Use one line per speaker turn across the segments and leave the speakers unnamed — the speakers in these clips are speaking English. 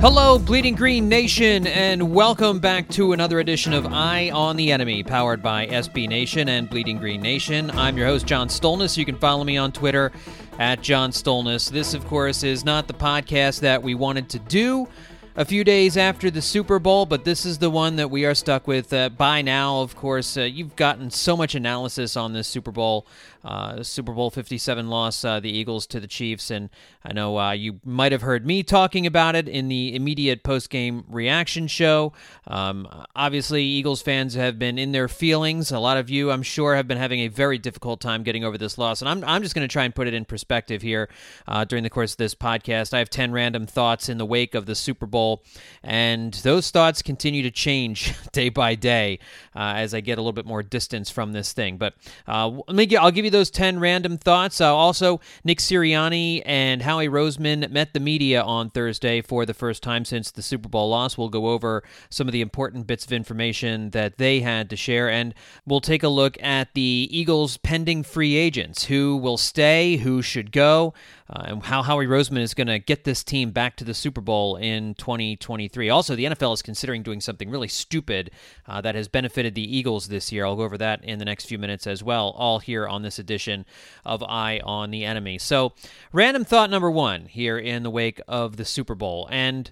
Hello, Bleeding Green Nation, and welcome back to another edition of Eye on the Enemy, powered by SB Nation and Bleeding Green Nation. I'm your host, John Stolnis. You can follow me on Twitter at John Stolnis. This, of course, is not the podcast that we wanted to do a few days after the Super Bowl, but this is the one that we are stuck with. Uh, by now, of course, uh, you've gotten so much analysis on this Super Bowl, uh, Super Bowl 57 loss, uh, the Eagles to the Chiefs, and I know uh, you might have heard me talking about it in the immediate post-game reaction show. Um, obviously, Eagles fans have been in their feelings. A lot of you, I'm sure, have been having a very difficult time getting over this loss, and I'm, I'm just going to try and put it in perspective here uh, during the course of this podcast. I have 10 random thoughts in the wake of the Super Bowl, and those thoughts continue to change day by day uh, as I get a little bit more distance from this thing. But uh, let me I'll give you those 10 random thoughts. Uh, also, Nick Sirianni and Howie Roseman met the media on Thursday for the first time since the Super Bowl loss. We'll go over some of the important bits of information that they had to share, and we'll take a look at the Eagles' pending free agents who will stay, who should go uh, and how Howie Roseman is going to get this team back to the Super Bowl in 2023. Also, the NFL is considering doing something really stupid uh, that has benefited the Eagles this year. I'll go over that in the next few minutes as well, all here on this edition of Eye on the Enemy. So, random thought number one here in the wake of the Super Bowl. And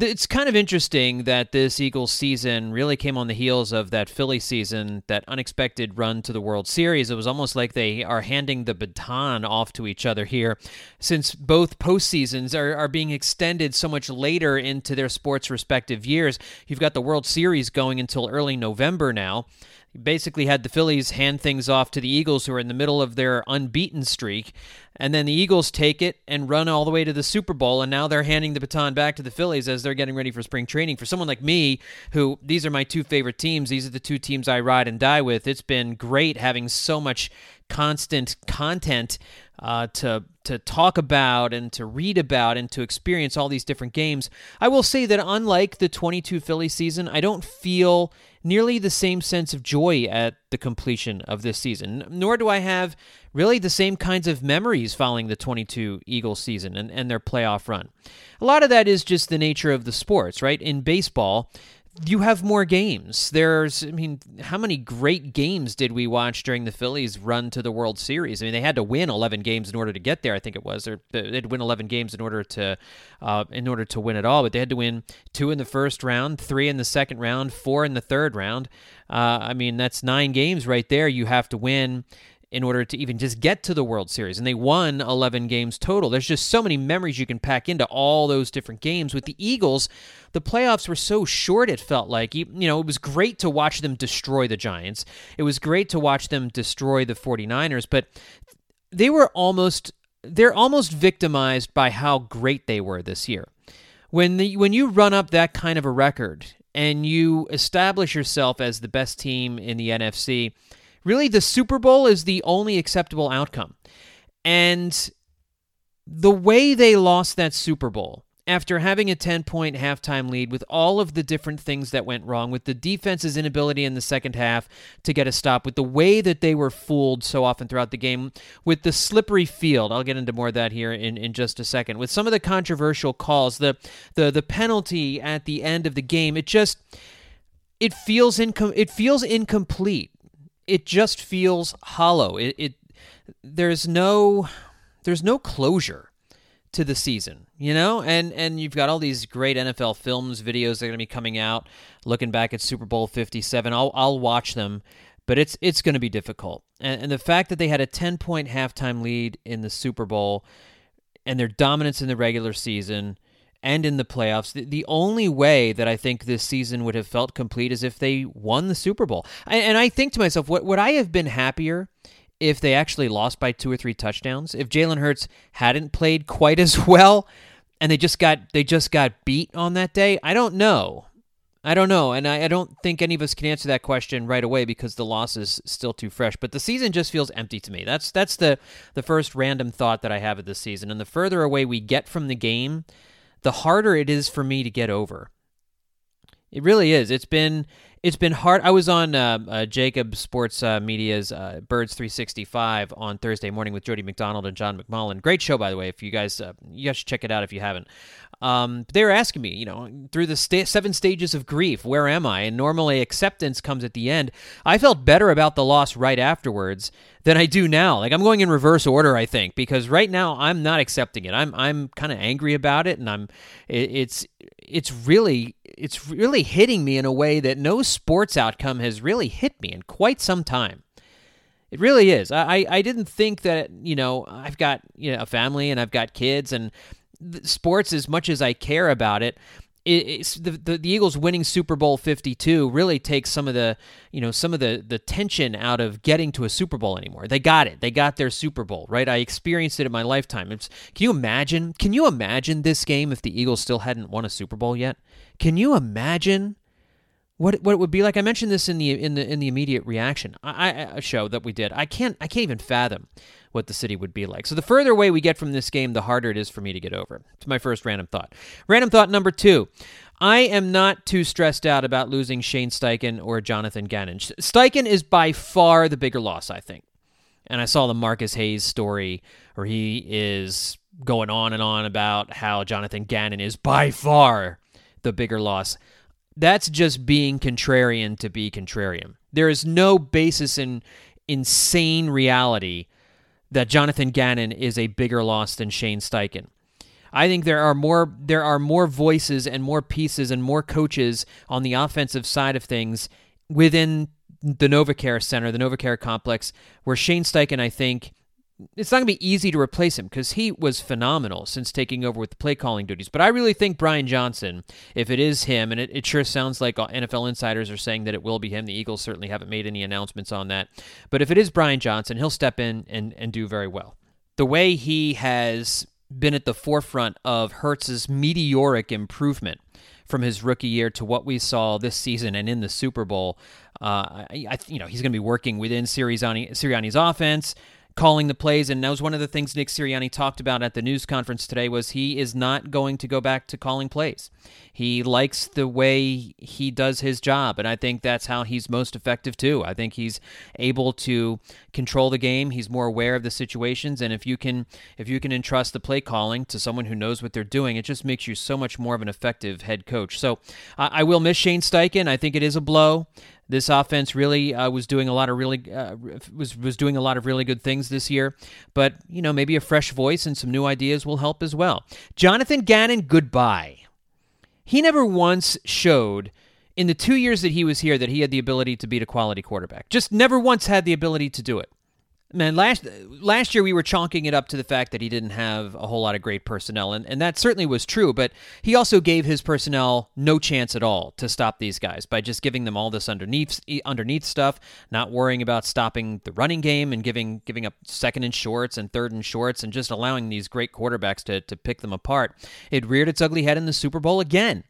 it's kind of interesting that this Eagles season really came on the heels of that Philly season, that unexpected run to the World Series. It was almost like they are handing the baton off to each other here, since both postseasons are, are being extended so much later into their sports' respective years. You've got the World Series going until early November now basically had the Phillies hand things off to the Eagles, who are in the middle of their unbeaten streak. And then the Eagles take it and run all the way to the Super Bowl. And now they're handing the baton back to the Phillies as they're getting ready for spring training. For someone like me, who these are my two favorite teams, these are the two teams I ride and die with. It's been great having so much constant content uh, to to talk about and to read about and to experience all these different games. I will say that unlike the 22 Philly season, I don't feel nearly the same sense of joy at the completion of this season, nor do I have really the same kinds of memories following the 22 Eagles season and, and their playoff run. A lot of that is just the nature of the sports, right? In baseball, you have more games. There's, I mean, how many great games did we watch during the Phillies' run to the World Series? I mean, they had to win 11 games in order to get there. I think it was, or they'd win 11 games in order to, uh, in order to win it all. But they had to win two in the first round, three in the second round, four in the third round. Uh, I mean, that's nine games right there. You have to win in order to even just get to the World Series. And they won 11 games total. There's just so many memories you can pack into all those different games. With the Eagles, the playoffs were so short, it felt like. You know, it was great to watch them destroy the Giants, it was great to watch them destroy the 49ers, but they were almost. They're almost victimized by how great they were this year. When the when you run up that kind of a record and you establish yourself as the best team in the NFC, Really, the Super Bowl is the only acceptable outcome. And the way they lost that Super Bowl after having a 10 point halftime lead with all of the different things that went wrong, with the defense's inability in the second half to get a stop, with the way that they were fooled so often throughout the game, with the slippery field. I'll get into more of that here in, in just a second. With some of the controversial calls, the, the, the penalty at the end of the game, it just. It feels incom- it feels incomplete it just feels hollow. It, it there's no there's no closure to the season, you know? And and you've got all these great NFL films, videos that are going to be coming out looking back at Super Bowl 57. I'll I'll watch them, but it's it's going to be difficult. And, and the fact that they had a 10-point halftime lead in the Super Bowl and their dominance in the regular season and in the playoffs. The, the, only way that I think this season would have felt complete is if they won the Super Bowl. I, and I think to myself, what would I have been happier if they actually lost by two or three touchdowns? If Jalen Hurts hadn't played quite as well, and they just got they just got beat on that day? I don't know. I don't know, and I, I don't think any of us can answer that question right away because the loss is still too fresh. But the season just feels empty to me. That's that's the the first random thought that I have of this season. And the further away we get from the game, the harder it is for me to get over. It really is. It's been it's been hard. I was on uh, uh, Jakib Sports uh, Media's uh, Birds 365 on Thursday morning with Jody McDonald and John McMullen. Great show, by the way. If you guys, uh, you guys should check it out if you haven't. Um, they were asking me, you know, through the seven stages of grief, where am I? And normally acceptance comes at the end. I felt better about the loss right afterwards than I do now. Like I'm going in reverse order, I think, because right now I'm not accepting it. I'm I'm kind of angry about it, and I'm it, it's it's really it's really hitting me in a way that no sports outcome has really hit me in quite some time. It really is. I, I didn't think that, you know, I've got you know, a family and I've got kids and sports as much as I care about it, it's the, the, the Eagles winning Super Bowl 52 really takes some of the you know some of the the tension out of getting to a Super Bowl anymore. They got it. They got their Super Bowl, right? I experienced it in my lifetime. It's, can you imagine? Can you imagine this game if the Eagles still hadn't won a Super Bowl yet? Can you imagine what what it would be like? I mentioned this in the in the in the immediate reaction I show that we did. I can't I can't even fathom what the city would be like. So the further away we get from this game, the harder it is for me to get over. It's my first random thought. Random thought number two. I am not too stressed out about losing Shane Steichen or Jonathan Gannon. Steichen is by far the bigger loss, I think. And I saw the Marcus Hayes story where he is going on and on about how Jonathan Gannon is by far the bigger loss. That's just being contrarian to be contrarian. There is no basis in insane reality that Jonathan Gannon is a bigger loss than Shane Steichen. I think there are more there are more voices and more pieces and more coaches on the offensive side of things within the NovaCare Center, the NovaCare complex, where Shane Steichen, I think, it's not going to be easy to replace him because he was phenomenal since taking over with the play calling duties. But I really think Brian Johnson, if it is him, and it, it sure sounds like NFL insiders are saying that it will be him, the Eagles certainly haven't made any announcements on that. But if it is Brian Johnson, he'll step in and, and do very well. The way he has been at the forefront of Hurts's meteoric improvement from his rookie year to what we saw this season and in the Super Bowl. Uh, I, I, you know, he's going to be working within Sirianni, Sirianni's offense calling the plays. And that was one of the things Nick Sirianni talked about at the news conference today was he is not going to go back to calling plays. He likes the way he does his job, and I think that's how he's most effective too. I think he's able to control the game. He's more aware of the situations, and if you can if you can entrust the play calling to someone who knows what they're doing, it just makes you so much more of an effective head coach. So I will miss Shane Steichen. I think it is a blow. This offense really uh, was doing a lot of really uh, was was doing a lot of really good things this year, but you know maybe a fresh voice and some new ideas will help as well. Jonathan Gannon, goodbye. He never once showed in the two years that he was here that he had the ability to beat a quality quarterback. Just never once had the ability to do it. Man, last last year we were chalking it up to the fact that he didn't have a whole lot of great personnel, and, and that certainly was true, but he also gave his personnel no chance at all to stop these guys by just giving them all this underneath underneath stuff, not worrying about stopping the running game and giving giving up second and shorts and third and shorts and just allowing these great quarterbacks to, to pick them apart. It reared its ugly head in the Super Bowl again.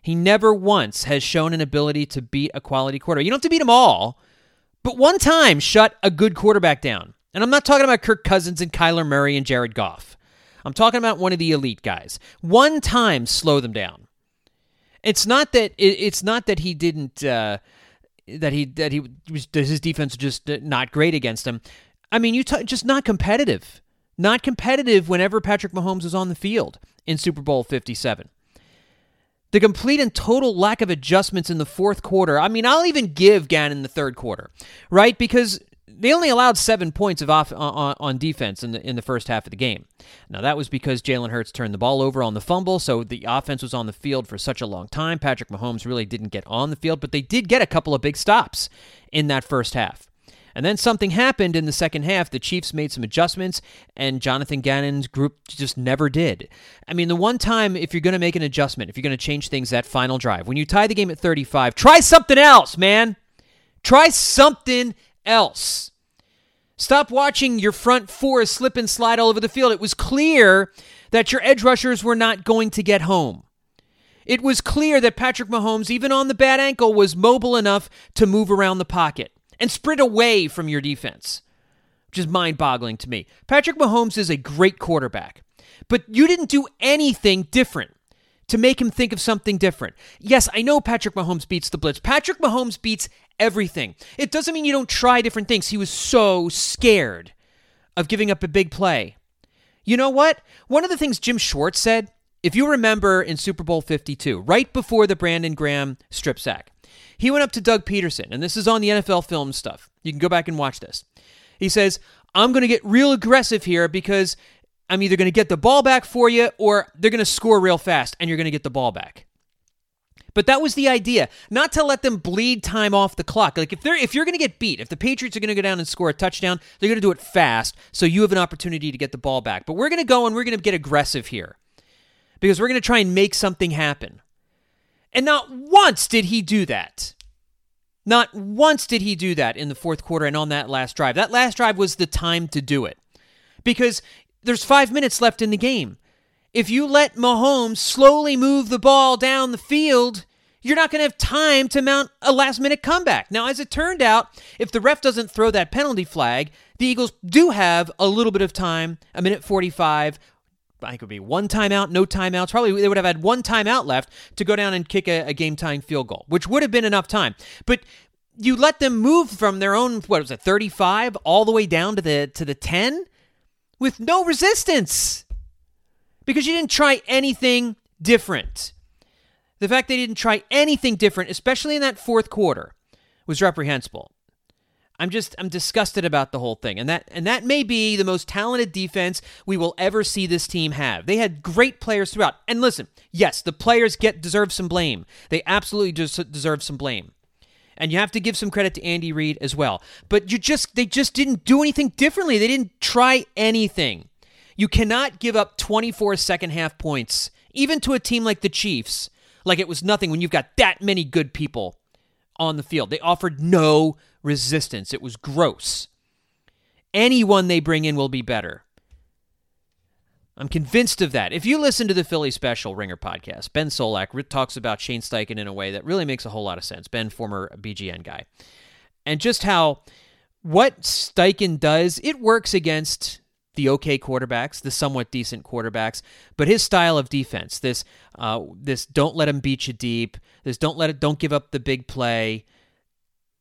He never once has shown an ability to beat a quality quarterback. You don't have to beat them all but one time shut a good quarterback down. And I'm not talking about Kirk Cousins and Kyler Murray and Jared Goff. I'm talking about one of the elite guys. One time slow them down. It's not that it's not that he didn't uh, that he that he was his defense just not great against him. I mean, you t- just not competitive. Not competitive whenever Patrick Mahomes was on the field in Super Bowl 57. The complete and total lack of adjustments in the fourth quarter. I mean, I'll even give Gannon the third quarter, right? Because they only allowed seven points of off on, on, defense in the in the first half of the game. Now that was because Jalen Hurts turned the ball over on the fumble, so the offense was on the field for such a long time. Patrick Mahomes really didn't get on the field, but they did get a couple of big stops in that first half. And then something happened in the second half. The Chiefs made some adjustments, and Jonathan Gannon's group just never did. I mean, the one time, if you're going to make an adjustment, if you're going to change things that final drive, when you tie the game at 35, try something else, man. Try something else. Stop watching your front four slip and slide all over the field. It was clear that your edge rushers were not going to get home. It was clear that Patrick Mahomes, even on the bad ankle, was mobile enough to move around the pocket and sprint away from your defense, which is mind boggling to me. Patrick Mahomes is a great quarterback, but you didn't do anything different to make him think of something different. Yes, I know Patrick Mahomes beats the blitz. Patrick Mahomes beats everything. It doesn't mean you don't try different things. He was so scared of giving up a big play. You know what? One of the things Jim Schwartz said, if you remember in Super Bowl 52, right before the Brandon Graham strip sack, he went up to Doug Pederson, and this is on the NFL film stuff. You can go back and watch this. He says, I'm going to get real aggressive here because I'm either going to get the ball back for you or they're going to score real fast and you're going to get the ball back. But that was the idea, not to let them bleed time off the clock. Like if they're if you're going to get beat, if the Patriots are going to go down and score a touchdown, they're going to do it fast so you have an opportunity to get the ball back. But we're going to go and we're going to get aggressive here. Because we're going to try and make something happen. And not once did he do that. Not once did he do that in the fourth quarter and on that last drive. That last drive was the time to do it. Because there's 5 minutes left in the game if you let Mahomes slowly move the ball down the field, you're not going to have time to mount a last minute comeback. Now, as it turned out, if the ref doesn't throw that penalty flag, the Eagles do have a little bit of time, a minute 45. I think it would be one timeout, no timeouts. Probably they would have had one timeout left to go down and kick a, a game tying field goal, which would have been enough time. But you let them move from their own what was it 35 all the way down to the to the 10 with no resistance because you didn't try anything different. The fact they didn't try anything different, especially in that fourth quarter, was reprehensible. I'm just I'm disgusted about the whole thing. And that and that may be the most talented defense we will ever see this team have. They had great players throughout. And listen, yes, the players get deserve some blame. They absolutely just deserve some blame. And you have to give some credit to Andy Reid as well. But you just they just didn't do anything differently. They didn't try anything. You cannot give up 24 second half points, even to a team like the Chiefs, like it was nothing when you've got that many good people on the field. They offered no resistance. It was gross. Anyone they bring in will be better. I'm convinced of that. If you listen to the Philly Special Ringer podcast, Ben Solak talks about Shane Steichen in a way that really makes a whole lot of sense. Ben, former BGN guy. And just how what Steichen does, it works against the okay quarterbacks, the somewhat decent quarterbacks, but his style of defense, this uh, this don't let him beat you deep, this don't let it don't give up the big play.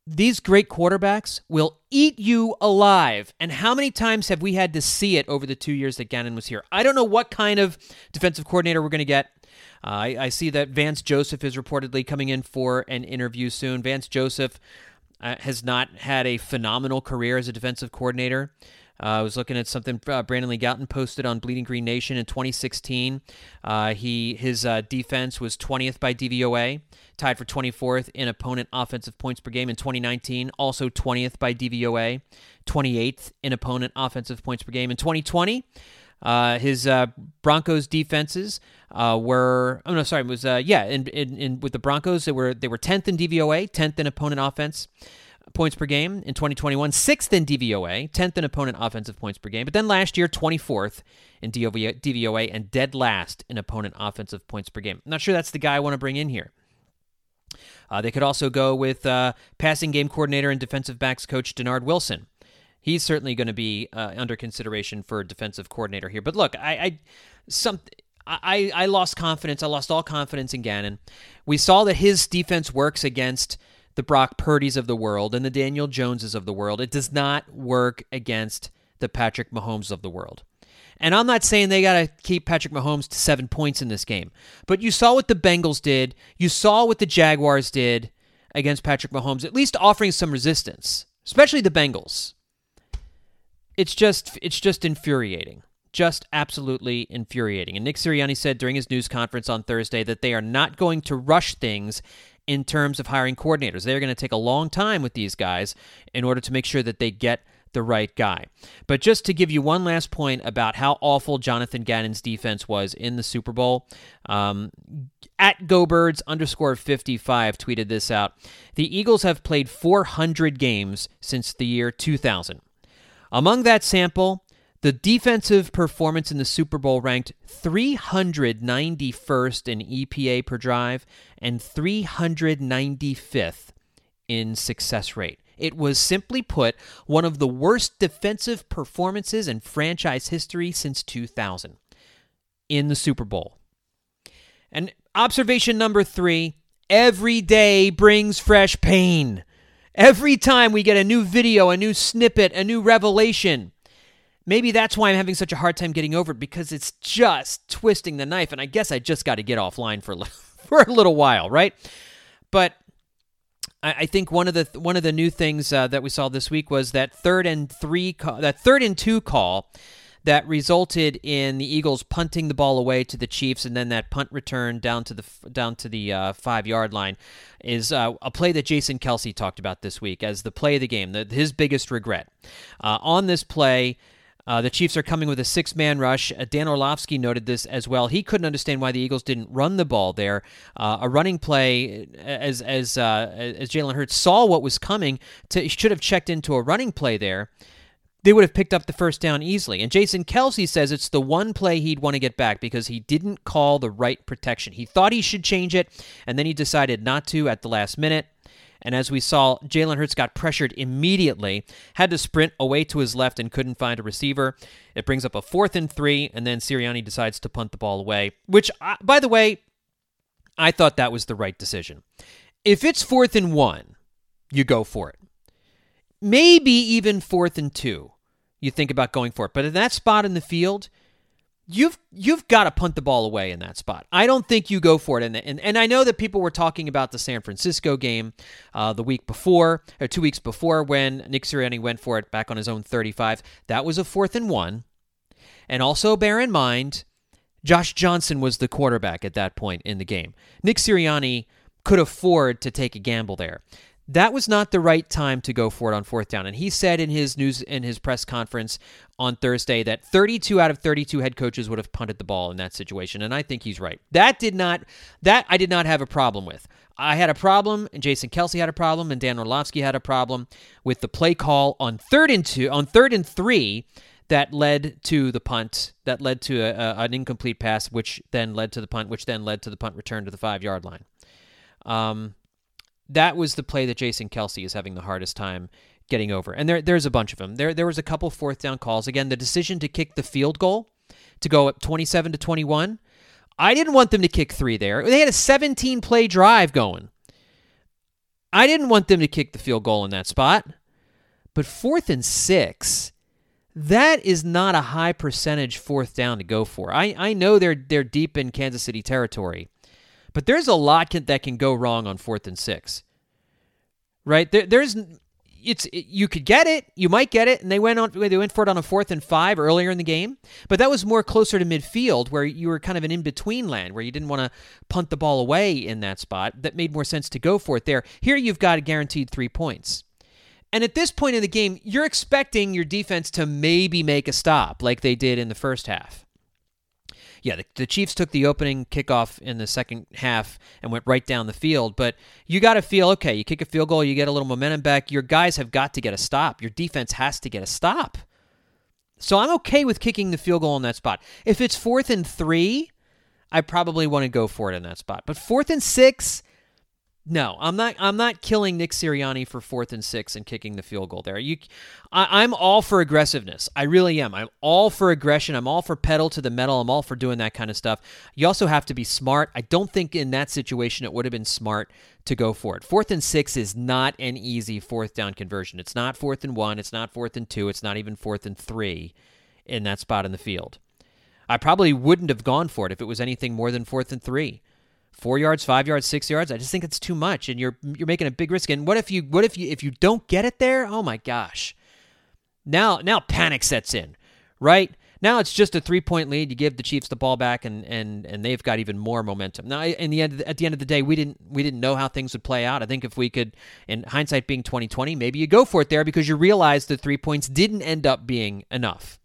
These great quarterbacks will eat you alive. And how many times have we had to see it over the two years that Gannon was here? I don't know what kind of defensive coordinator we're going to get. Uh, I, I, see that Vance Joseph is reportedly coming in for an interview soon. Vance Joseph uh, has not had a phenomenal career as a defensive coordinator. Uh, I was looking at something uh, Brandon Lee Gowton posted on Bleeding Green Nation in 2016. Uh, he his uh, defense was 20th by DVOA, tied for 24th in opponent offensive points per game in 2019. Also 20th by DVOA, 28th in opponent offensive points per game in 2020. Uh, his uh, Broncos defenses were oh no sorry it was yeah in, in, in, with the Broncos they were they were 10th in DVOA 10th in opponent offense points per game in 2021, sixth in DVOA, 10th in opponent offensive points per game. But then last year, 24th in DVOA and dead last in opponent offensive points per game. I'm not sure that's the guy I want to bring in here. Uh, they could also go with uh, passing game coordinator and defensive backs coach Dennard Wilson. He's certainly going to be uh, under consideration for defensive coordinator here. But look, I, I some I, I lost confidence. I lost all confidence in Gannon. We saw that his defense works against the Brock Purdy's of the world and the Daniel Joneses of the world. It does not work against the Patrick Mahomes of the world. And I'm not saying they got to keep Patrick Mahomes to seven points in this game, but you saw what the Bengals did. You saw what the Jaguars did against Patrick Mahomes, at least offering some resistance, especially the Bengals. It's just it's just infuriating. Just absolutely infuriating. And Nick Sirianni said during his news conference on Thursday that they are not going to rush things in terms of hiring coordinators. They're going to take a long time with these guys in order to make sure that they get the right guy. But just to give you one last point about how awful Jonathan Gannon's defense was in the Super Bowl, um, at GoBirds underscore 55 tweeted this out. The Eagles have played 400 games since the year 2000. Among that sample, the defensive performance in the Super Bowl ranked 391st in EPA per drive and 395th in success rate. It was simply put one of the worst defensive performances in franchise history since 2000 in the Super Bowl. And observation number three every day brings fresh pain. Every time we get a new video, a new snippet, a new revelation. Maybe that's why I'm having such a hard time getting over it because it's just twisting the knife. And I guess I just got to get offline for, for a little while, right? But I, think one of the one of the new things uh, that we saw this week was that third and three call, that third and two call that resulted in the Eagles punting the ball away to the Chiefs, and then that punt return down to the down to the uh, five yard line is uh, a play that Jason Kelce talked about this week as the play of the game, the, his biggest regret. Uh, on this play, uh, the Chiefs are coming with a six man rush. Uh, Dan Orlovsky noted this as well. He couldn't understand why the Eagles didn't run the ball there. Uh, a running play, as as uh, as Jalen Hurts saw what was coming, to, should have checked into a running play there. They would have picked up the first down easily. And Jason Kelce says it's the one play he'd want to get back because he didn't call the right protection. He thought he should change it, and then he decided not to at the last minute. And as we saw, Jalen Hurts got pressured immediately, had to sprint away to his left and couldn't find a receiver. It brings up a fourth and three, and then Sirianni decides to punt the ball away, which, by the way, I thought that was the right decision. If it's fourth and one, you go for it. Maybe even fourth and two, you think about going for it. But in that spot in the field, you've you've got to punt the ball away in that spot. I don't think you go for it. And and, and I know that people were talking about the San Francisco game uh, the week before or two weeks before when Nick Sirianni went for it back on his own 35. That was a fourth and one. And also bear in mind, Josh Johnson was the quarterback at that point in the game. Nick Sirianni could afford to take a gamble there that was not the right time to go for it on fourth down. And he said in his news in his press conference on Thursday that 32 out of 32 head coaches would have punted the ball in that situation, and I think he's right. That did not that I did not have a problem with. I had a problem, and Jason Kelce had a problem, and Dan Orlovsky had a problem with the play call on third and two on third and three that led to the punt, that led to a, a, an incomplete pass, which then led to the punt, which then led to the punt return to the five yard line. Um, that was the play that Jason Kelce is having the hardest time getting over. And there, there's a bunch of them. There, there was a couple fourth down calls. Again, the decision to kick the field goal to go up 27 to 21. I didn't want them to kick three there. They had a 17 play drive going. I didn't want them to kick the field goal in that spot. But fourth and six, that is not a high percentage fourth down to go for. I, I know they're they're deep in Kansas City territory. But there's a lot can, that can go wrong on fourth and six, right? There, there's it's it, you could get it, you might get it, and they went on they went for it on a fourth and five earlier in the game, but that was more closer to midfield where you were kind of an in between land where you didn't want to punt the ball away in that spot. That made more sense to go for it there. Here you've got a guaranteed three points. And at this point in the game, you're expecting your defense to maybe make a stop like they did in the first half yeah, the, the, Chiefs took the opening kickoff in the second half and went right down the field. But you got to feel okay. You kick a field goal, you get a little momentum back. Your guys have got to get a stop. Your defense has to get a stop. So I'm okay with kicking the field goal in that spot. If it's fourth and three, I probably want to go for it in that spot. But fourth and six, no, I'm not. I'm not killing Nick Sirianni for fourth and six and kicking the field goal there. You, I, am all for aggressiveness. I really am. I'm all for aggression. I'm all for pedal to the metal. I'm all for doing that kind of stuff. You also have to be smart. I don't think in that situation it would have been smart to go for it. Fourth and six is not an easy fourth down conversion. It's not fourth and one. It's not fourth and two. It's not even fourth and three in that spot in the field. I probably wouldn't have gone for it if it was anything more than fourth and three four yards, five yards, six yards. I just think it's too much, and you're you're making a big risk. And what if you what if you if you don't get it there? Oh my gosh! Now now panic sets in, right? Now it's just a three point lead. You give the Chiefs the ball back, and and and they've got even more momentum. Now, in the end, at the end of the day, we didn't we didn't know how things would play out. I think if we could, in hindsight being twenty twenty, maybe you go for it there because you realize the three points didn't end up being enough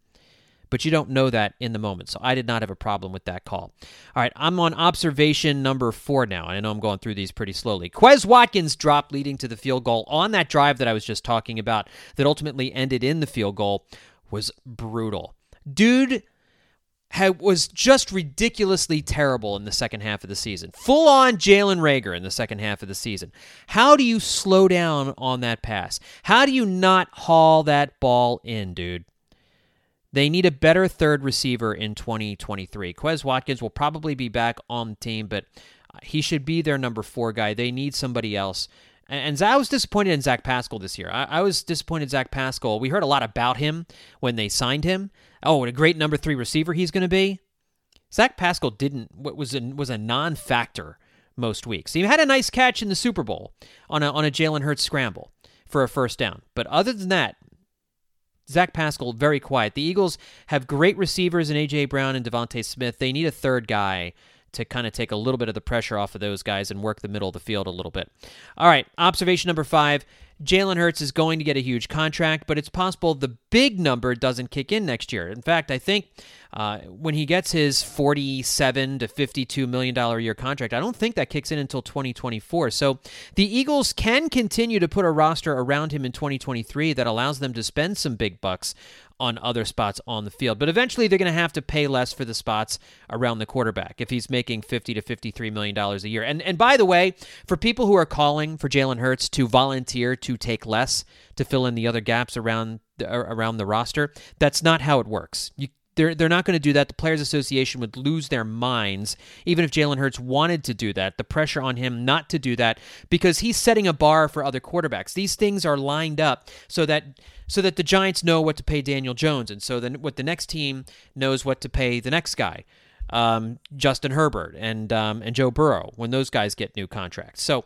but you don't know that in the moment. So I did not have a problem with that call. All right, I'm on observation number four now. And I know I'm going through these pretty slowly. Quez Watkins drop leading to the field goal on that drive that I was just talking about that ultimately ended in the field goal was brutal. Dude had, was just ridiculously terrible in the second half of the season. Full on Jalen Reagor in the second half of the season. How do you slow down on that pass? How do you not haul that ball in, dude? They need a better third receiver in 2023. Quez Watkins will probably be back on the team, but uh, he should be their number four guy. They need somebody else. And, I was disappointed in Zach Pascal this year. I, was disappointed in Zach Pascal. We heard a lot about him when they signed him. Oh, what a great number three receiver he's going to be. Zach Pascal didn't was a, was a non-factor most weeks. He had a nice catch in the Super Bowl on a on a Jalen Hurts scramble for a first down, but other than that, Zach Pascal very quiet. The Eagles have great receivers in AJ Brown and DeVonta Smith. They need a third guy to kind of take a little bit of the pressure off of those guys and work the middle of the field a little bit. All right, observation number five. Jalen Hurts is going to get a huge contract, but it's possible the big number doesn't kick in next year. In fact, I think uh, when he gets his 47 to 52 million dollar a year contract, I don't think that kicks in until 2024. So the Eagles can continue to put a roster around him in 2023 that allows them to spend some big bucks on other spots on the field. But eventually they're going to have to pay less for the spots around the quarterback if he's making 50 to 53 million dollars a year. And and by the way, for people who are calling for Jalen Hurts to volunteer to take less to fill in the other gaps around the, around the roster, that's not how it works. You they're, they're not going to do that. The Players Association would lose their minds, even if Jalen Hurts wanted to do that. The pressure on him not to do that because he's setting a bar for other quarterbacks. These things are lined up so that so that the Giants know what to pay Daniel Jones, and so then what the next team knows what to pay the next guy, um, Justin Herbert and um, and Joe Burrow when those guys get new contracts. So.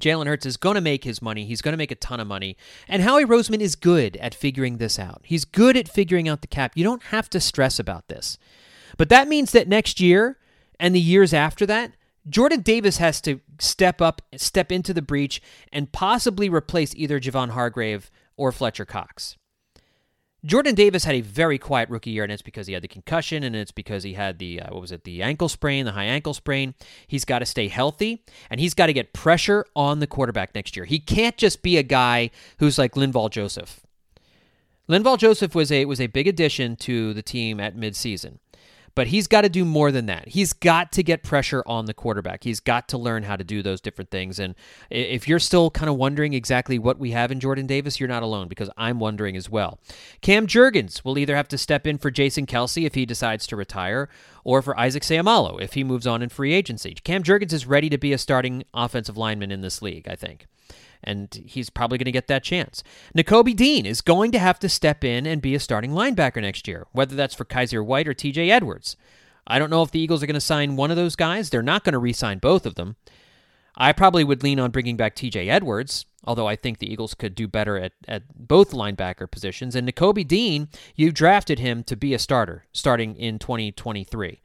Jalen Hurts is going to make his money. He's going to make a ton of money. And Howie Roseman is good at figuring this out. He's good at figuring out the cap. You don't have to stress about this. But that means that next year and the years after that, Jordan Davis has to step up, step into the breach, and possibly replace either Javon Hargrave or Fletcher Cox. Jordan Davis had a very quiet rookie year, and it's because he had the concussion, and it's because he had the uh, what was it, the ankle sprain, the high ankle sprain. He's got to stay healthy, and he's got to get pressure on the quarterback next year. He can't just be a guy who's like Linval Joseph. Linval Joseph was a was a big addition to the team at midseason. But he's got to do more than that. He's got to get pressure on the quarterback. He's got to learn how to do those different things. And if you're still kind of wondering exactly what we have in Jordan Davis, you're not alone because I'm wondering as well. Cam Jurgens will either have to step in for Jason Kelce if he decides to retire or for Isaac Seumalo if he moves on in free agency. Cam Jurgens is ready to be a starting offensive lineman in this league, I think and he's probably going to get that chance. Nakobe Dean is going to have to step in and be a starting linebacker next year, whether that's for Kyzir White or TJ Edwards. I don't know if the Eagles are going to sign one of those guys. They're not going to re sign both of them. I probably would lean on bringing back TJ Edwards, although I think the Eagles could do better at, at both linebacker positions. And Nakobe Dean, you drafted him to be a starter starting in 2023.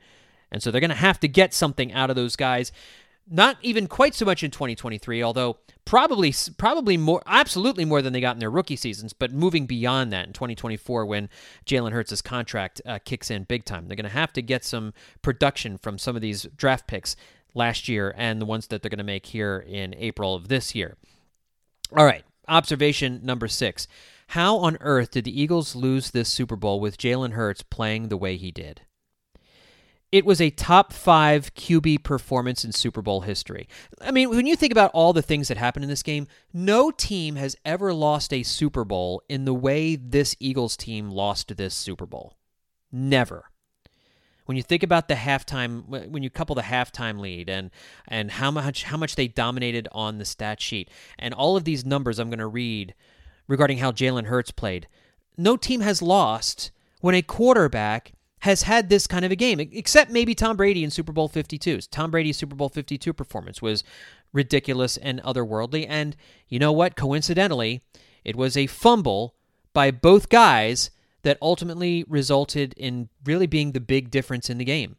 And so they're going to have to get something out of those guys. Not even quite so much in 2023, although probably probably more absolutely more than they got in their rookie seasons, but moving beyond that in 2024 when Jalen Hurts' contract uh, kicks in big time. They're going to have to get some production from some of these draft picks last year and the ones that they're going to make here in April of this year. All right, observation number 6. How on earth did the Eagles lose this Super Bowl with Jalen Hurts playing the way he did? It was a top five QB performance in Super Bowl history. I mean, when you think about all the things that happened in this game, no team has ever lost a Super Bowl in the way this Eagles team lost this Super Bowl. Never. When you think about the halftime, when you couple the halftime lead and and how much how much they dominated on the stat sheet, and all of these numbers I'm going to read regarding how Jalen Hurts played, no team has lost when a quarterback has had this kind of a game, except maybe Tom Brady in Super Bowl 52. Tom Brady's Super Bowl 52 performance was ridiculous and otherworldly. And you know what? Coincidentally, it was a fumble by both guys that ultimately resulted in really being the big difference in the game.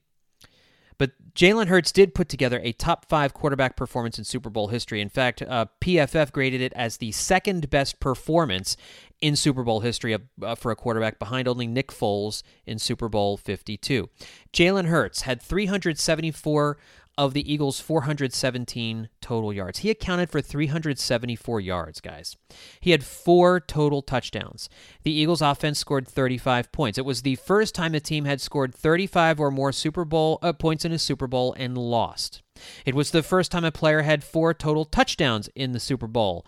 But Jalen Hurts did put together a top five quarterback performance in Super Bowl history. In fact, uh, PFF graded it as the second best performance in Super Bowl history uh, for a quarterback, behind only Nick Foles in Super Bowl 52. Jalen Hurts had 374 of the Eagles' 417 total yards. He accounted for 374 yards, guys. He had four total touchdowns. The Eagles' offense scored 35 points. It was the first time a team had scored 35 or more Super Bowl uh, points in a Super Bowl and lost. It was the first time a player had four total touchdowns in the Super Bowl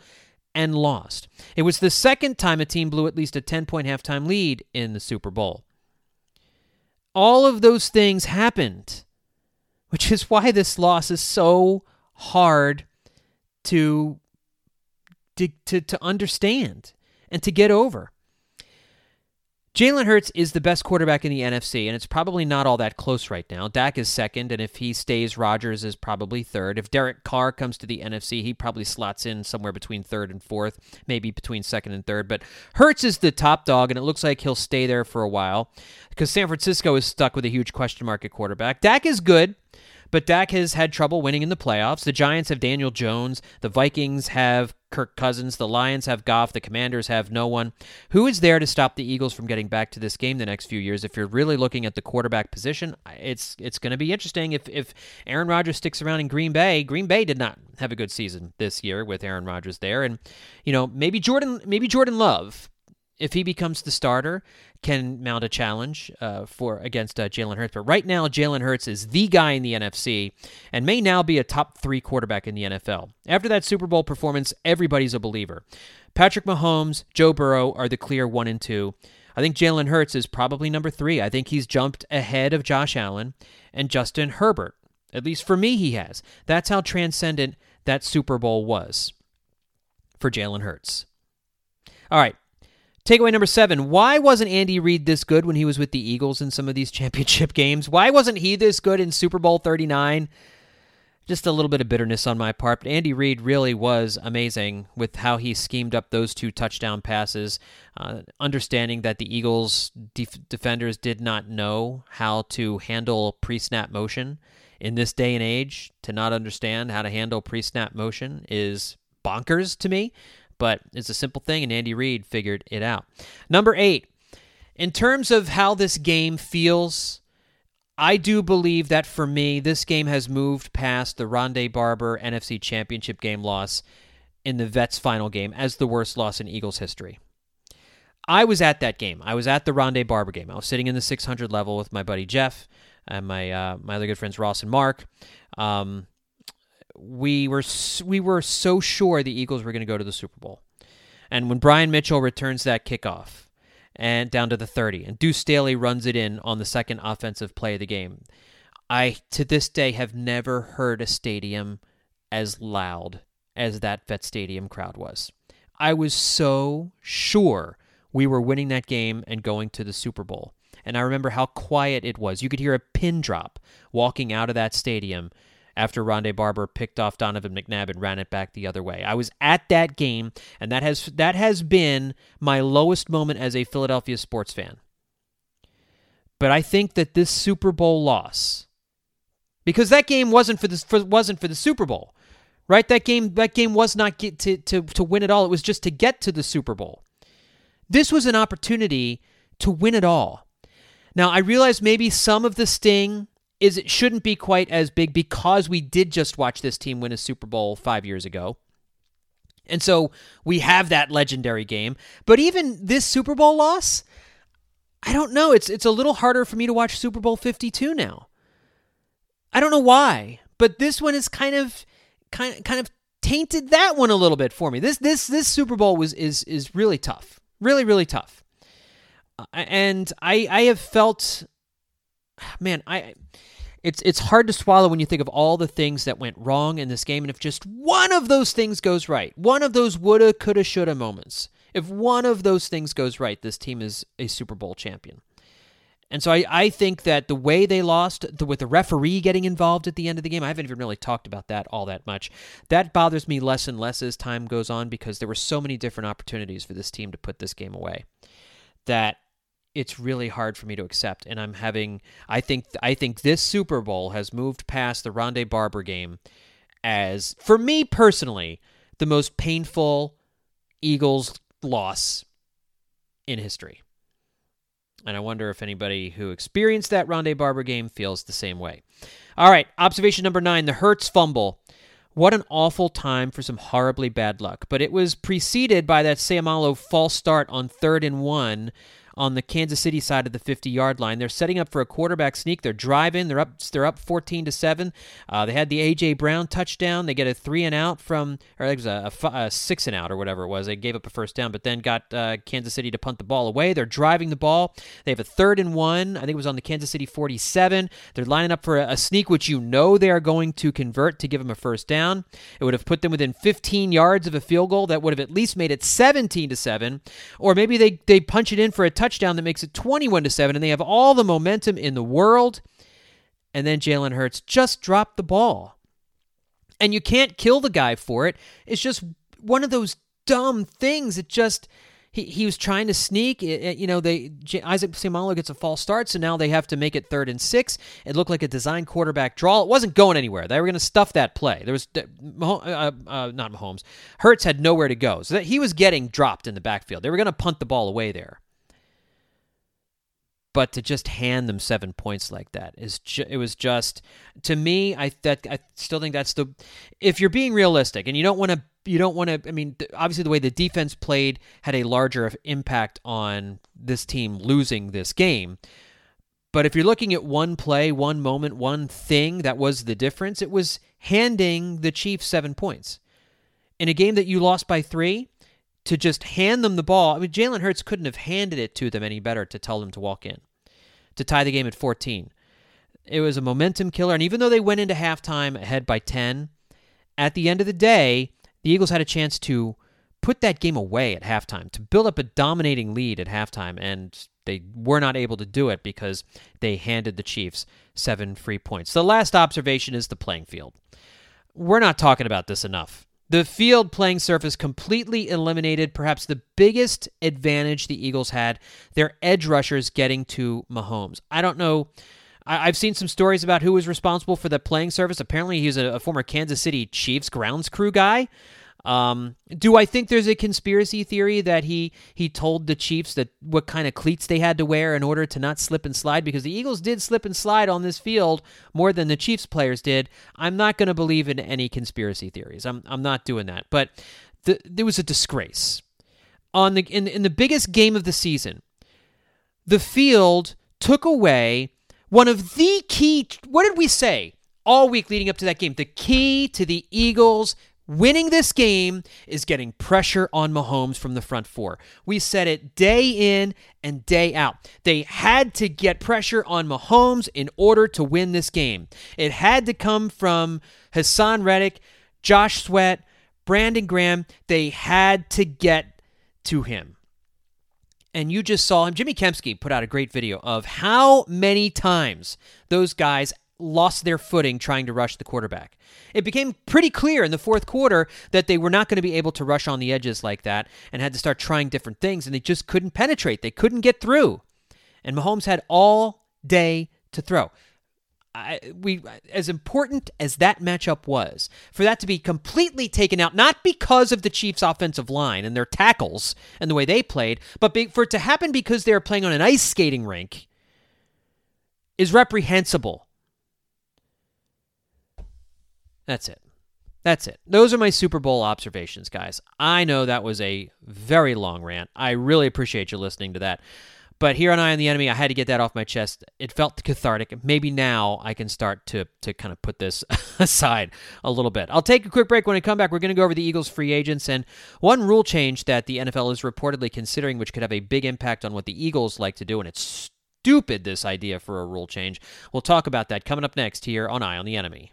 and lost. It was the second time a team blew at least a 10 point halftime lead in the Super Bowl. All of those things happened, which is why this loss is so hard to, to, to, to understand and to get over. Jalen Hurts is the best quarterback in the NFC, and it's probably not all that close right now. Dak is second, and if he stays, Rodgers is probably third. If Derek Carr comes to the NFC, he probably slots in somewhere between third and fourth, maybe between second and third. But Hurts is the top dog, and it looks like he'll stay there for a while because San Francisco is stuck with a huge question mark at quarterback. Dak is good. But Dak has had trouble winning in the playoffs. The Giants have Daniel Jones. The Vikings have Kirk Cousins. The Lions have Goff. The Commanders have no one. Who is there to stop the Eagles from getting back to this game the next few years? If you're really looking at the quarterback position, it's it's going to be interesting. If if Aaron Rodgers sticks around in Green Bay, Green Bay did not have a good season this year with Aaron Rodgers there, and you know maybe Jordan maybe Jordan Love if he becomes the starter, can mount a challenge uh, for against uh, Jalen Hurts. But right now, Jalen Hurts is the guy in the NFC and may now be a top three quarterback in the NFL. After that Super Bowl performance, everybody's a believer. Patrick Mahomes, Joe Burrow are the clear one and two. I think Jalen Hurts is probably number three. I think he's jumped ahead of Josh Allen and Justin Herbert. At least for me, he has. That's how transcendent that Super Bowl was for Jalen Hurts. All right, Takeaway number seven Why wasn't Andy Reid this good when he was with the Eagles in some of these championship games? Why wasn't he this good in Super Bowl 39? Just a little bit of bitterness on my part, but Andy Reid really was amazing with how he schemed up those two touchdown passes. Uh, understanding that the Eagles def- defenders did not know how to handle pre snap motion. In this day and age, to not understand how to handle pre snap motion is bonkers to me but it's a simple thing, and Andy Reid figured it out. Number eight, in terms of how this game feels, I do believe that for me, this game has moved past the Rondé Barber NFC Championship game loss in the Vets final game as the worst loss in Eagles history. I was at that game. I was at the Rondé Barber game. I was sitting in the 600 level with my buddy Jeff and my uh, my other good friends Ross and Mark. Um, we were we were so sure the Eagles were going to go to the Super Bowl. And when Brian Mitchell returns that kickoff and down to the 30 and Deuce Staley runs it in on the second offensive play of the game, I to this day have never heard a stadium as loud as that Vet Stadium crowd was. I was so sure we were winning that game and going to the Super Bowl. And I remember how quiet it was. You could hear a pin drop walking out of that stadium after Rondé Barber picked off Donovan McNabb and ran it back the other way. I was at that game, and that has that has been my lowest moment as a Philadelphia sports fan. But I think that this Super Bowl loss, because that game wasn't for this for, wasn't for the Super Bowl, right? That game that game was not get to, to to win it all. It was just to get to the Super Bowl. This was an opportunity to win it all. Now I realize maybe some of the sting is it shouldn't be quite as big because we did just watch this team win a Super Bowl five years ago. And so we have that legendary game. But even this Super Bowl loss, I don't know. It's it's a little harder for me to watch Super Bowl 52 now. I don't know why, but this one is kind of kind kind of tainted that one a little bit for me. This this this Super Bowl was is is really tough. Really really tough. Uh, and I I have felt man, I it's it's hard to swallow when you think of all the things that went wrong in this game. And if just one of those things goes right one of those woulda coulda shoulda moments if one of those things goes right this team is a super bowl champion. And so I, I think that the way they lost the, with the referee getting involved at the end of the game i haven't even really talked about that all that much. That bothers me less and less as time goes on because there were so many different opportunities for this team to put this game away that it's really hard for me to accept and i'm having i think i think this super bowl has moved past the rondé barber game as for me personally the most painful eagles loss in history. And i wonder if anybody who experienced that rondé barber game feels the same way. All right observation number nine the Hurts fumble. What an awful time for some horribly bad luck. But it was preceded by that Seumalo false start on third and one on the Kansas City side of the 50 yard line. They're setting up for a quarterback sneak. They're driving. They're up. They're up 14 to seven. Uh, they had the AJ Brown touchdown. They get a three and out from, or it was a, a, a, six and out or whatever it was. They gave up a first down, but then got uh, Kansas City to punt the ball away. They're driving the ball. They have a third and one. I think it was on the Kansas City 47. They're lining up for a, a sneak, which you know they are going to convert to give them a first down. It would have put them within 15 yards of a field goal. That would have at least made it 17 to seven, or maybe they they punch it in for a touchdown that makes it 21 to 7 and they have all the momentum in the world and then Jalen Hurts just dropped the ball. And you can't kill the guy for it. It's just one of those dumb things. It just he, he was trying to sneak. It, it, you know, they Isaac Seumalo gets a false start, so now they have to make it third and six. It looked like a design quarterback draw. It wasn't going anywhere. They were going to stuff that play. There was uh, uh, not Mahomes. Hurts had nowhere to go, so that he was getting dropped in the backfield. They were going to punt the ball away there. But to just hand them seven points like that is ju- it was just to me. I that I still think that's the if you're being realistic and you don't want to you don't want to. I mean, obviously, the way the defense played had a larger impact on this team losing this game. But if you're looking at one play, one moment, one thing that was the difference, it was handing the Chiefs seven points. In a game that you lost by three, to just hand them the ball, I mean, Jalen Hurts couldn't have handed it to them any better to tell them to walk in, to tie the game at 14. It was a momentum killer. And even though they went into halftime ahead by 10, at the end of the day, the Eagles had a chance to put that game away at halftime, to build up a dominating lead at halftime, and they were not able to do it because they handed the Chiefs seven free points. The last observation is the playing field. We're not talking about this enough. The field playing surface completely eliminated perhaps the biggest advantage the Eagles had their edge rushers getting to Mahomes. I don't know I, have seen some stories about who was responsible for the playing surface. Apparently, he's a, a former Kansas City Chiefs grounds crew guy. Um, do I think there's a conspiracy theory that he he told the Chiefs that what kind of cleats they had to wear in order to not slip and slide? Because the Eagles did slip and slide on this field more than the Chiefs players did. I'm not going to believe in any conspiracy theories. I'm I'm not doing that. But the, there was a disgrace on the in in the biggest game of the season. The field took away one of the key, what did we say all week leading up to that game? The key to the Eagles winning this game is getting pressure on Mahomes from the front four. We said it day in and day out. They had to get pressure on Mahomes in order to win this game. It had to come from Haason Reddick, Josh Sweat, Brandon Graham. They had to get to him and you just saw him. Jimmy Kempski put out a great video of how many times those guys lost their footing trying to rush the quarterback. It became pretty clear in the fourth quarter that they were not going to be able to rush on the edges like that and had to start trying different things, and they just couldn't penetrate. They couldn't get through. And Mahomes had all day to throw. I, we as important as that matchup was, for that to be completely taken out, not because of the Chiefs' offensive line and their tackles and the way they played, but be, for it to happen because they were playing on an ice skating rink, is reprehensible. That's it. That's it. Those are my Super Bowl observations, guys. I know that was a very long rant. I really appreciate you listening to that. But here on Eye on the Enemy, I had to get that off my chest. It felt cathartic. Maybe now I can start to to kind of put this aside a little bit. I'll take a quick break. When I come back, we're going to go over the Eagles' free agents and one rule change that the NFL is reportedly considering, which could have a big impact on what the Eagles like to do. And it's stupid, this idea for a rule change. We'll talk about that coming up next here on Eye on the Enemy.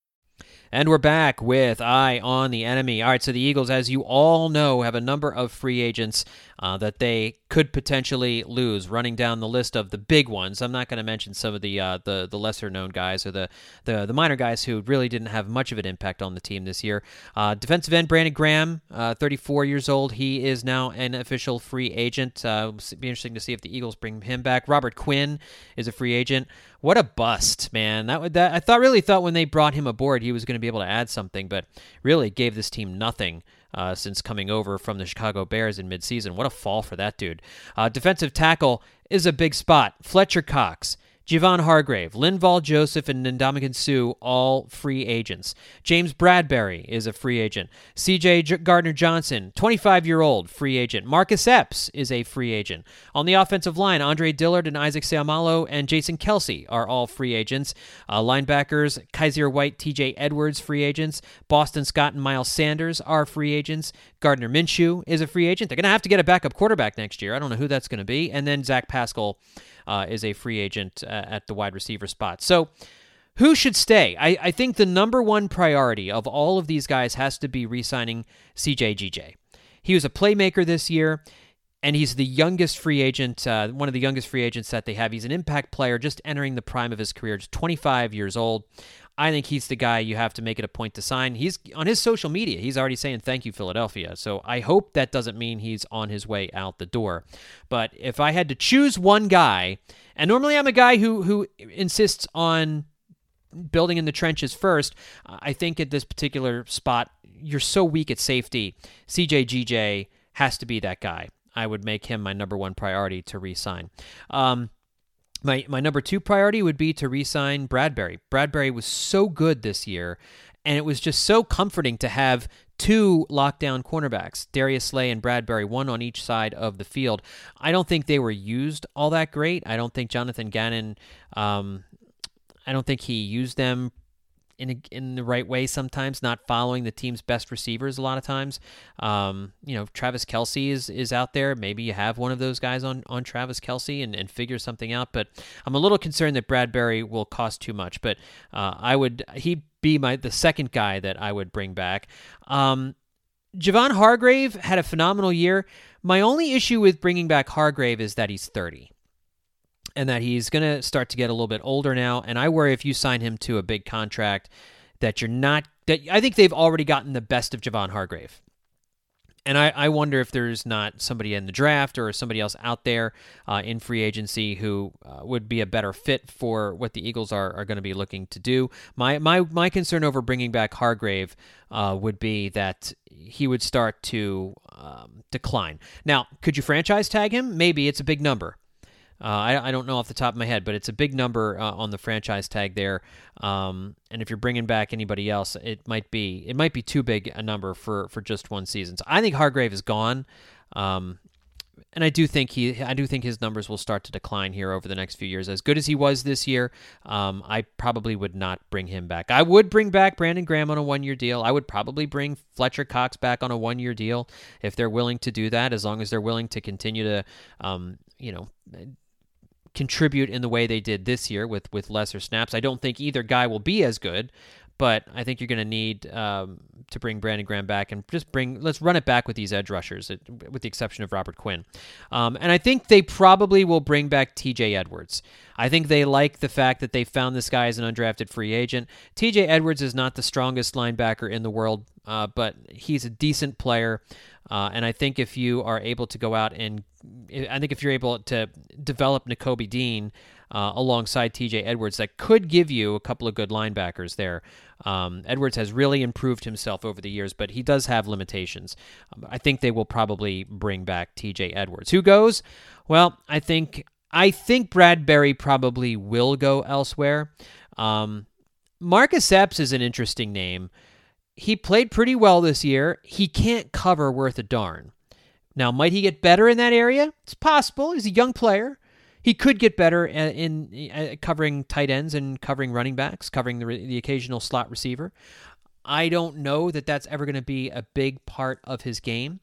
And we're back with Eye on the Enemy. All right, so the Eagles, as you all know, have a number of free agents uh, that they could potentially lose. Running down the list of the big ones, I'm not going to mention some of the uh, the the lesser known guys or the, the the minor guys who really didn't have much of an impact on the team this year. Uh, defensive end Brandon Graham, uh, 34 years old, he is now an official free agent. Uh, be interesting to see if the Eagles bring him back. Robert Quinn is a free agent. What a bust, man! That would that I thought really thought when they brought him aboard he was going to be able to add something, but really gave this team nothing. Uh, since coming over from the Chicago Bears in midseason. What a fall for that dude. Uh, defensive tackle is a big spot. Fletcher Cox. Javon Hargrave, Linval Joseph, and Ndamukong Suh, all free agents. James Bradberry is a free agent. CJ Gardner Johnson, 25 year old, free agent. Marcus Epps is a free agent. On the offensive line, Andre Dillard and Isaac Seumalo and Jason Kelce are all free agents. Uh, linebackers, Kyzir White, TJ Edwards, free agents. Boston Scott and Miles Sanders are free agents. Gardner Minshew is a free agent. They're going to have to get a backup quarterback next year. I don't know who that's going to be. And then Zach Pascal uh, is a free agent uh, at the wide receiver spot. So, who should stay? I, I think the number one priority of all of these guys has to be re signing CJ GJ. He was a playmaker this year, and he's the youngest free agent, uh, one of the youngest free agents that they have. He's an impact player just entering the prime of his career, just 25 years old. I think he's the guy you have to make it a point to sign. He's on his social media. He's already saying thank you, Philadelphia. So I hope that doesn't mean he's on his way out the door. But if I had to choose one guy, and normally I'm a guy who who insists on building in the trenches first. I think at this particular spot, you're so weak at safety. CJ GJ has to be that guy. I would make him my number one priority to re-sign. Um, my my number two priority would be to re-sign Bradbury. Bradberry was so good this year, and it was just so comforting to have two lockdown cornerbacks, Darius Slay and Bradberry, one on each side of the field. I don't think they were used all that great. I don't think Jonathan Gannon. Um, I don't think he used them in a, in the right way sometimes, not following the team's best receivers a lot of times. Um, you know, Travis Kelce is is out there. Maybe you have one of those guys on on Travis Kelce and, and figure something out. But I'm a little concerned that Bradberry will cost too much. But uh, I would he'd be my the second guy that I would bring back. Um, Javon Hargrave had a phenomenal year. My only issue with bringing back Hargrave is that he's 30 and that he's going to start to get a little bit older now. And I worry if you sign him to a big contract that you're not that I think they've already gotten the best of Javon Hargrave. And I, I wonder if there's not somebody in the draft or somebody else out there uh, in free agency who uh, would be a better fit for what the Eagles are, are going to be looking to do. My my my concern over bringing back Hargrave uh, would be that he would start to um, decline. Now, could you franchise tag him? Maybe it's a big number. Uh, I, I, don't know off the top of my head, but it's a big number uh, on the franchise tag there. Um, and if you're bringing back anybody else, it might be it might be too big a number for for just one season. So I think Hargrave is gone, um, and I do think he I do think his numbers will start to decline here over the next few years. As good as he was this year, um, I probably would not bring him back. I would bring back Brandon Graham on a one year deal. I would probably bring Fletcher Cox back on a one year deal if they're willing to do that. As long as they're willing to continue to, um, you know contribute in the way they did this year with with lesser snaps. I don't think either guy will be as good, but I think you're going to need um, to bring Brandon Graham back and just bring let's run it back with these edge rushers, with the exception of Robert Quinn. Um, and I think they probably will bring back T.J. Edwards. I think they like the fact that they found this guy as an undrafted free agent. T.J. Edwards is not the strongest linebacker in the world, uh, but he's a decent player. Uh, and I think if you are able to go out and, I think if you're able to develop Nakobe Dean uh, alongside TJ Edwards, that could give you a couple of good linebackers there. Um, Edwards has really improved himself over the years, but he does have limitations. Um, I think they will probably bring back TJ Edwards. Who goes? Well, I think I think Bradberry probably will go elsewhere. Um, Marcus Epps is an interesting name he played pretty well this year. He can't cover worth a darn. Now, might he get better in that area? It's possible. He's a young player. He could get better in, in uh, covering tight ends and covering running backs, covering the, the occasional slot receiver. I don't know that that's ever going to be a big part of his game.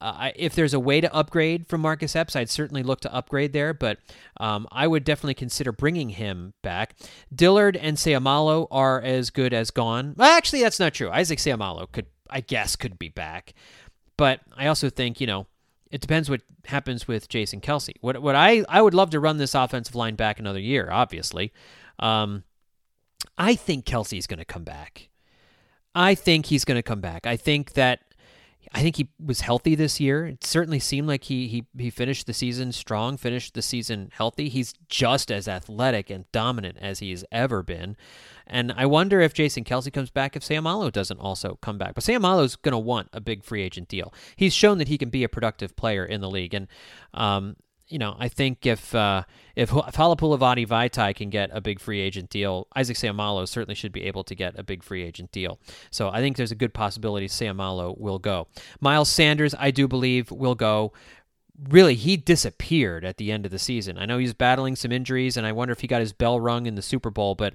Uh, if there's a way to upgrade from Marcus Epps, I'd certainly look to upgrade there, but um, I would definitely consider bringing him back. Dillard and Seumalo are as good as gone. Well, actually, that's not true. Isaac Seumalo could, I guess, could be back, but I also think you know it depends what happens with Jason Kelce. What what I I would love to run this offensive line back another year, obviously. Um, I think Kelce's going to come back. I think he's going to come back. I think that I think he was healthy this year. It certainly seemed like he he he finished the season strong, finished the season healthy. He's just as athletic and dominant as he's ever been. And I wonder if Jason Kelce comes back if Seumalo doesn't also come back. But Seumalo's going to want a big free agent deal. He's shown that he can be a productive player in the league. And um, you know, I think if uh, if, if Halapoulivaati Vaitai can get a big free agent deal, Isaac Seumalo certainly should be able to get a big free agent deal. So I think there's a good possibility Seumalo will go. Miles Sanders, I do believe, will go really he disappeared at the end of the season. I know he's battling some injuries and I wonder if he got his bell rung in the Super Bowl, but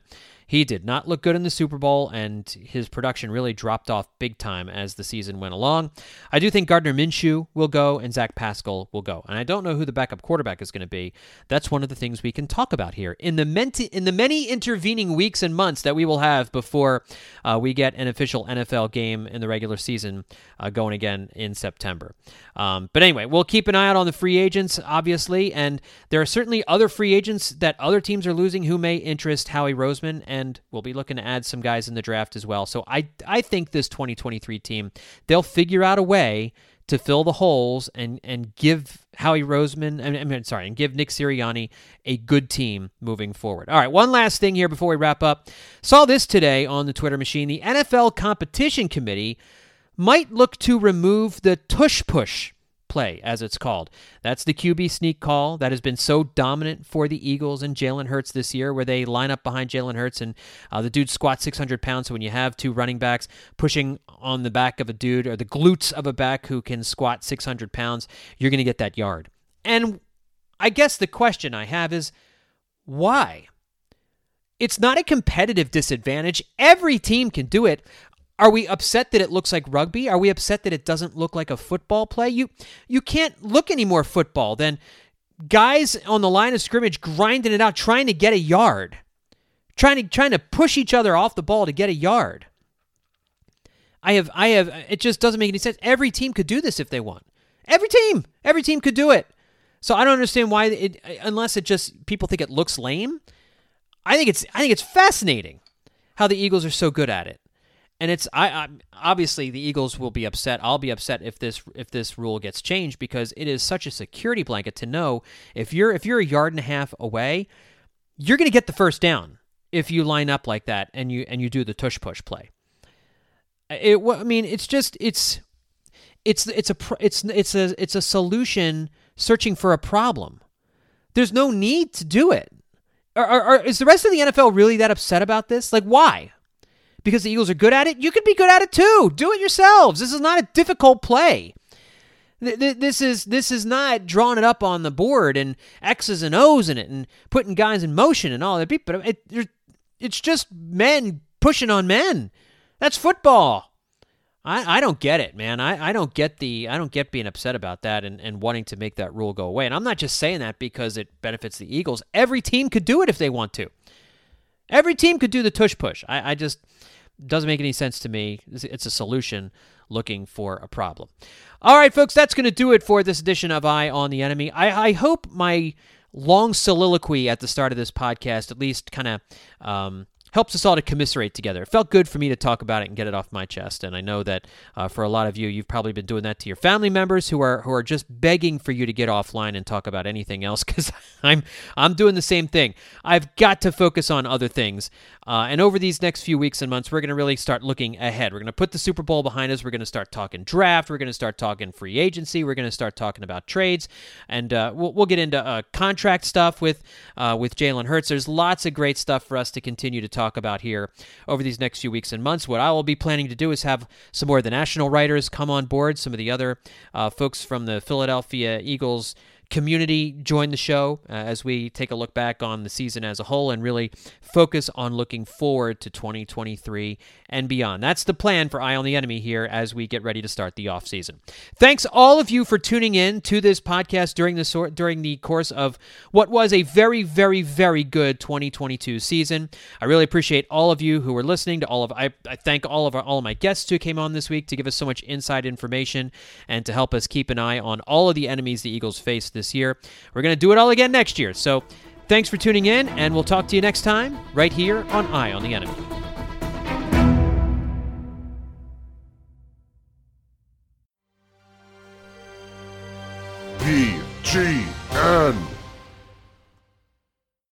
he did not look good in the Super Bowl, and his production really dropped off big time as the season went along. I do think Gardner Minshew will go and Zach Pascal will go, and I don't know who the backup quarterback is going to be. That's one of the things we can talk about here in the in the many intervening weeks and months that we will have before uh, we get an official NFL game in the regular season uh, going again in September. Um, but anyway, we'll keep an eye out on the free agents, obviously, and there are certainly other free agents that other teams are losing who may interest Howie Roseman and and we'll be looking to add some guys in the draft as well. So I I think this 2023 team they'll figure out a way to fill the holes and and give Howie Roseman I mean sorry and give Nick Sirianni a good team moving forward. All right, one last thing here before we wrap up. Saw this today on the Twitter machine. The NFL competition committee might look to remove the tush push play, as it's called. That's the QB sneak call that has been so dominant for the Eagles and Jalen Hurts this year, where they line up behind Jalen Hurts and uh, the dude squats 600 pounds. So when you have two running backs pushing on the back of a dude or the glutes of a back who can squat 600 pounds, you're going to get that yard. And I guess the question I have is why? It's not a competitive disadvantage. Every team can do it. Are we upset that it looks like rugby? Are we upset that it doesn't look like a football play? You you can't look any more football than guys on the line of scrimmage grinding it out, trying to get a yard, trying to trying to push each other off the ball to get a yard. I have I have it just doesn't make any sense. Every team could do this if they want. Every team, every team could do it. So I don't understand why it unless it just people think it looks lame. I think it's I think it's fascinating how the Eagles are so good at it and it's I, I, obviously the Eagles will be upset. I'll be upset if this if this rule gets changed because it is such a security blanket to know if you're if you're a yard and a half away, you're going to get the first down if you line up like that and you and you do the tush push play. It I mean it's just it's it's it's a it's it's a it's a solution searching for a problem. There's no need to do it. Are, are, is the rest of the NFL really that upset about this? Like why? Because the Eagles are good at it, you could be good at it too. Do it yourselves. This is not a difficult play. This is this is not drawing it up on the board and X's and O's in it and putting guys in motion and all that. But it, it's just men pushing on men. That's football. I, I don't get it, man. I, I don't get the I don't get being upset about that and, and wanting to make that rule go away. And I'm not just saying that because it benefits the Eagles. Every team could do it if they want to. Every team could do the tush push. I, I just doesn't make any sense to me. It's a solution looking for a problem. All right, folks, that's going to do it for this edition of Eye on the Enemy. I, I hope my long soliloquy at the start of this podcast at least kind of um, helps us all to commiserate together. It felt good for me to talk about it and get it off my chest, and I know that uh, for a lot of you, you've probably been doing that to your family members who are who are just begging for you to get offline and talk about anything else. Because I'm I'm doing the same thing. I've got to focus on other things, uh, and over these next few weeks and months, we're going to really start looking ahead. We're going to put the Super Bowl behind us. We're going to start talking draft. We're going to start talking free agency. We're going to start talking about trades, and uh, we'll, we'll get into uh, contract stuff with uh, with Jalen Hurts. There's lots of great stuff for us to continue to talk about here over these next few weeks and months. What I will be planning to do is have some more of the national writers come on board, some of the other uh, folks from the Philadelphia Eagles community join the show uh, as we take a look back on the season as a whole and really focus on looking forward to 2023 and beyond. That's the plan for Eye on the Enemy here as we get ready to start the off season. Thanks all of you for tuning in to this podcast during the sort during the course of what was a very very very good 2022 season. I really appreciate all of you who were listening to all of I, I thank all of our, all of my guests who came on this week to give us so much inside information and to help us keep an eye on all of the enemies the Eagles face this year. We're going to do it all again next year. So thanks for tuning in, and we'll talk to you next time right here on Eye on the Enemy. G N.